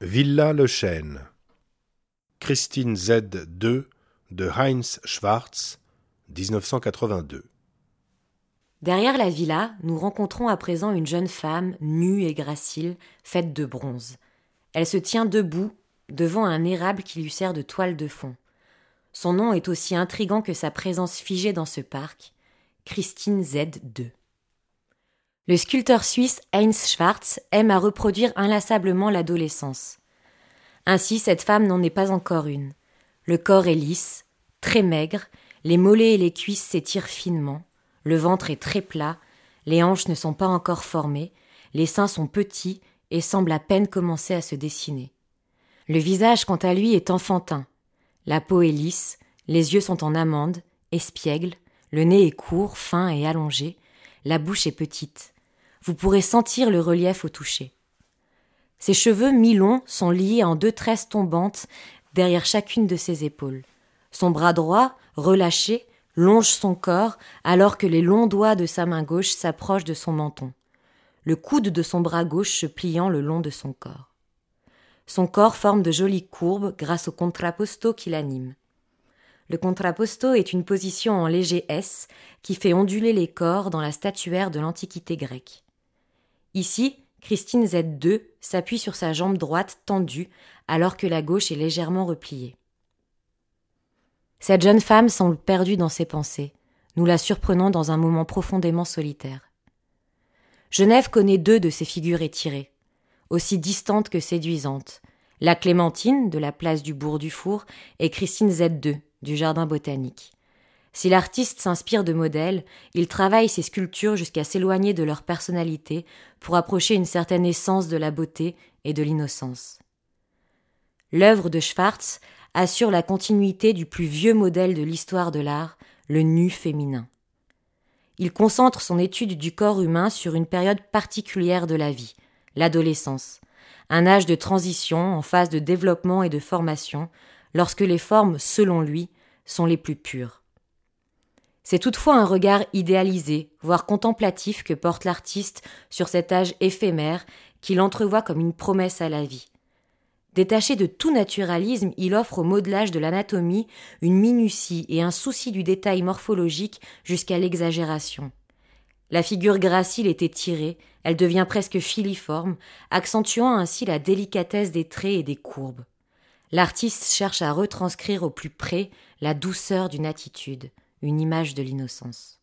Villa Le Chêne Christine Z2 de Heinz Schwarz 1982 Derrière la villa, nous rencontrons à présent une jeune femme, nue et gracile, faite de bronze. Elle se tient debout, devant un érable qui lui sert de toile de fond. Son nom est aussi intrigant que sa présence figée dans ce parc, Christine Z2. Le sculpteur suisse Heinz Schwarz aime à reproduire inlassablement l'adolescence. Ainsi, cette femme n'en est pas encore une. Le corps est lisse, très maigre, les mollets et les cuisses s'étirent finement, le ventre est très plat, les hanches ne sont pas encore formées, les seins sont petits et semblent à peine commencer à se dessiner. Le visage, quant à lui, est enfantin. La peau est lisse, les yeux sont en amande, espiègles, le nez est court, fin et allongé, la bouche est petite. Vous pourrez sentir le relief au toucher. Ses cheveux mi-longs sont liés en deux tresses tombantes derrière chacune de ses épaules. Son bras droit, relâché, longe son corps alors que les longs doigts de sa main gauche s'approchent de son menton, le coude de son bras gauche se pliant le long de son corps. Son corps forme de jolies courbes grâce au contrapposto qui l'anime. Le contrapposto est une position en léger S qui fait onduler les corps dans la statuaire de l'Antiquité grecque. Ici, Christine Z2 s'appuie sur sa jambe droite tendue alors que la gauche est légèrement repliée. Cette jeune femme semble perdue dans ses pensées. Nous la surprenons dans un moment profondément solitaire. Genève connaît deux de ces figures étirées, aussi distantes que séduisantes. La Clémentine, de la place du Bourg du Four, et Christine Z2, du Jardin botanique. Si l'artiste s'inspire de modèles, il travaille ses sculptures jusqu'à s'éloigner de leur personnalité pour approcher une certaine essence de la beauté et de l'innocence. L'œuvre de Schwartz assure la continuité du plus vieux modèle de l'histoire de l'art, le nu féminin. Il concentre son étude du corps humain sur une période particulière de la vie, l'adolescence, un âge de transition en phase de développement et de formation, lorsque les formes, selon lui, sont les plus pures. C'est toutefois un regard idéalisé, voire contemplatif que porte l'artiste sur cet âge éphémère qu'il entrevoit comme une promesse à la vie. Détaché de tout naturalisme, il offre au modelage de l'anatomie une minutie et un souci du détail morphologique jusqu'à l'exagération. La figure gracile est étirée, elle devient presque filiforme, accentuant ainsi la délicatesse des traits et des courbes. L'artiste cherche à retranscrire au plus près la douceur d'une attitude une image de l'innocence.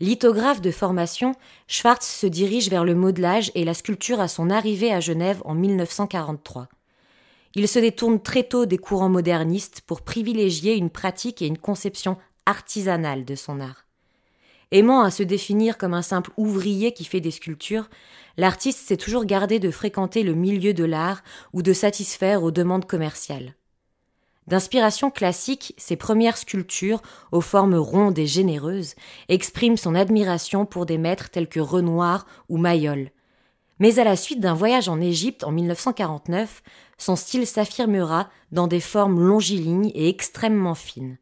Lithographe de formation, Schwartz se dirige vers le modelage et la sculpture à son arrivée à Genève en 1943. Il se détourne très tôt des courants modernistes pour privilégier une pratique et une conception artisanale de son art. Aimant à se définir comme un simple ouvrier qui fait des sculptures, l'artiste s'est toujours gardé de fréquenter le milieu de l'art ou de satisfaire aux demandes commerciales. D'inspiration classique, ses premières sculptures, aux formes rondes et généreuses, expriment son admiration pour des maîtres tels que Renoir ou Mayol. Mais à la suite d'un voyage en Égypte en 1949, son style s'affirmera dans des formes longilignes et extrêmement fines.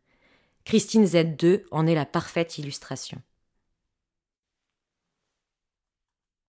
Christine Z2 en est la parfaite illustration.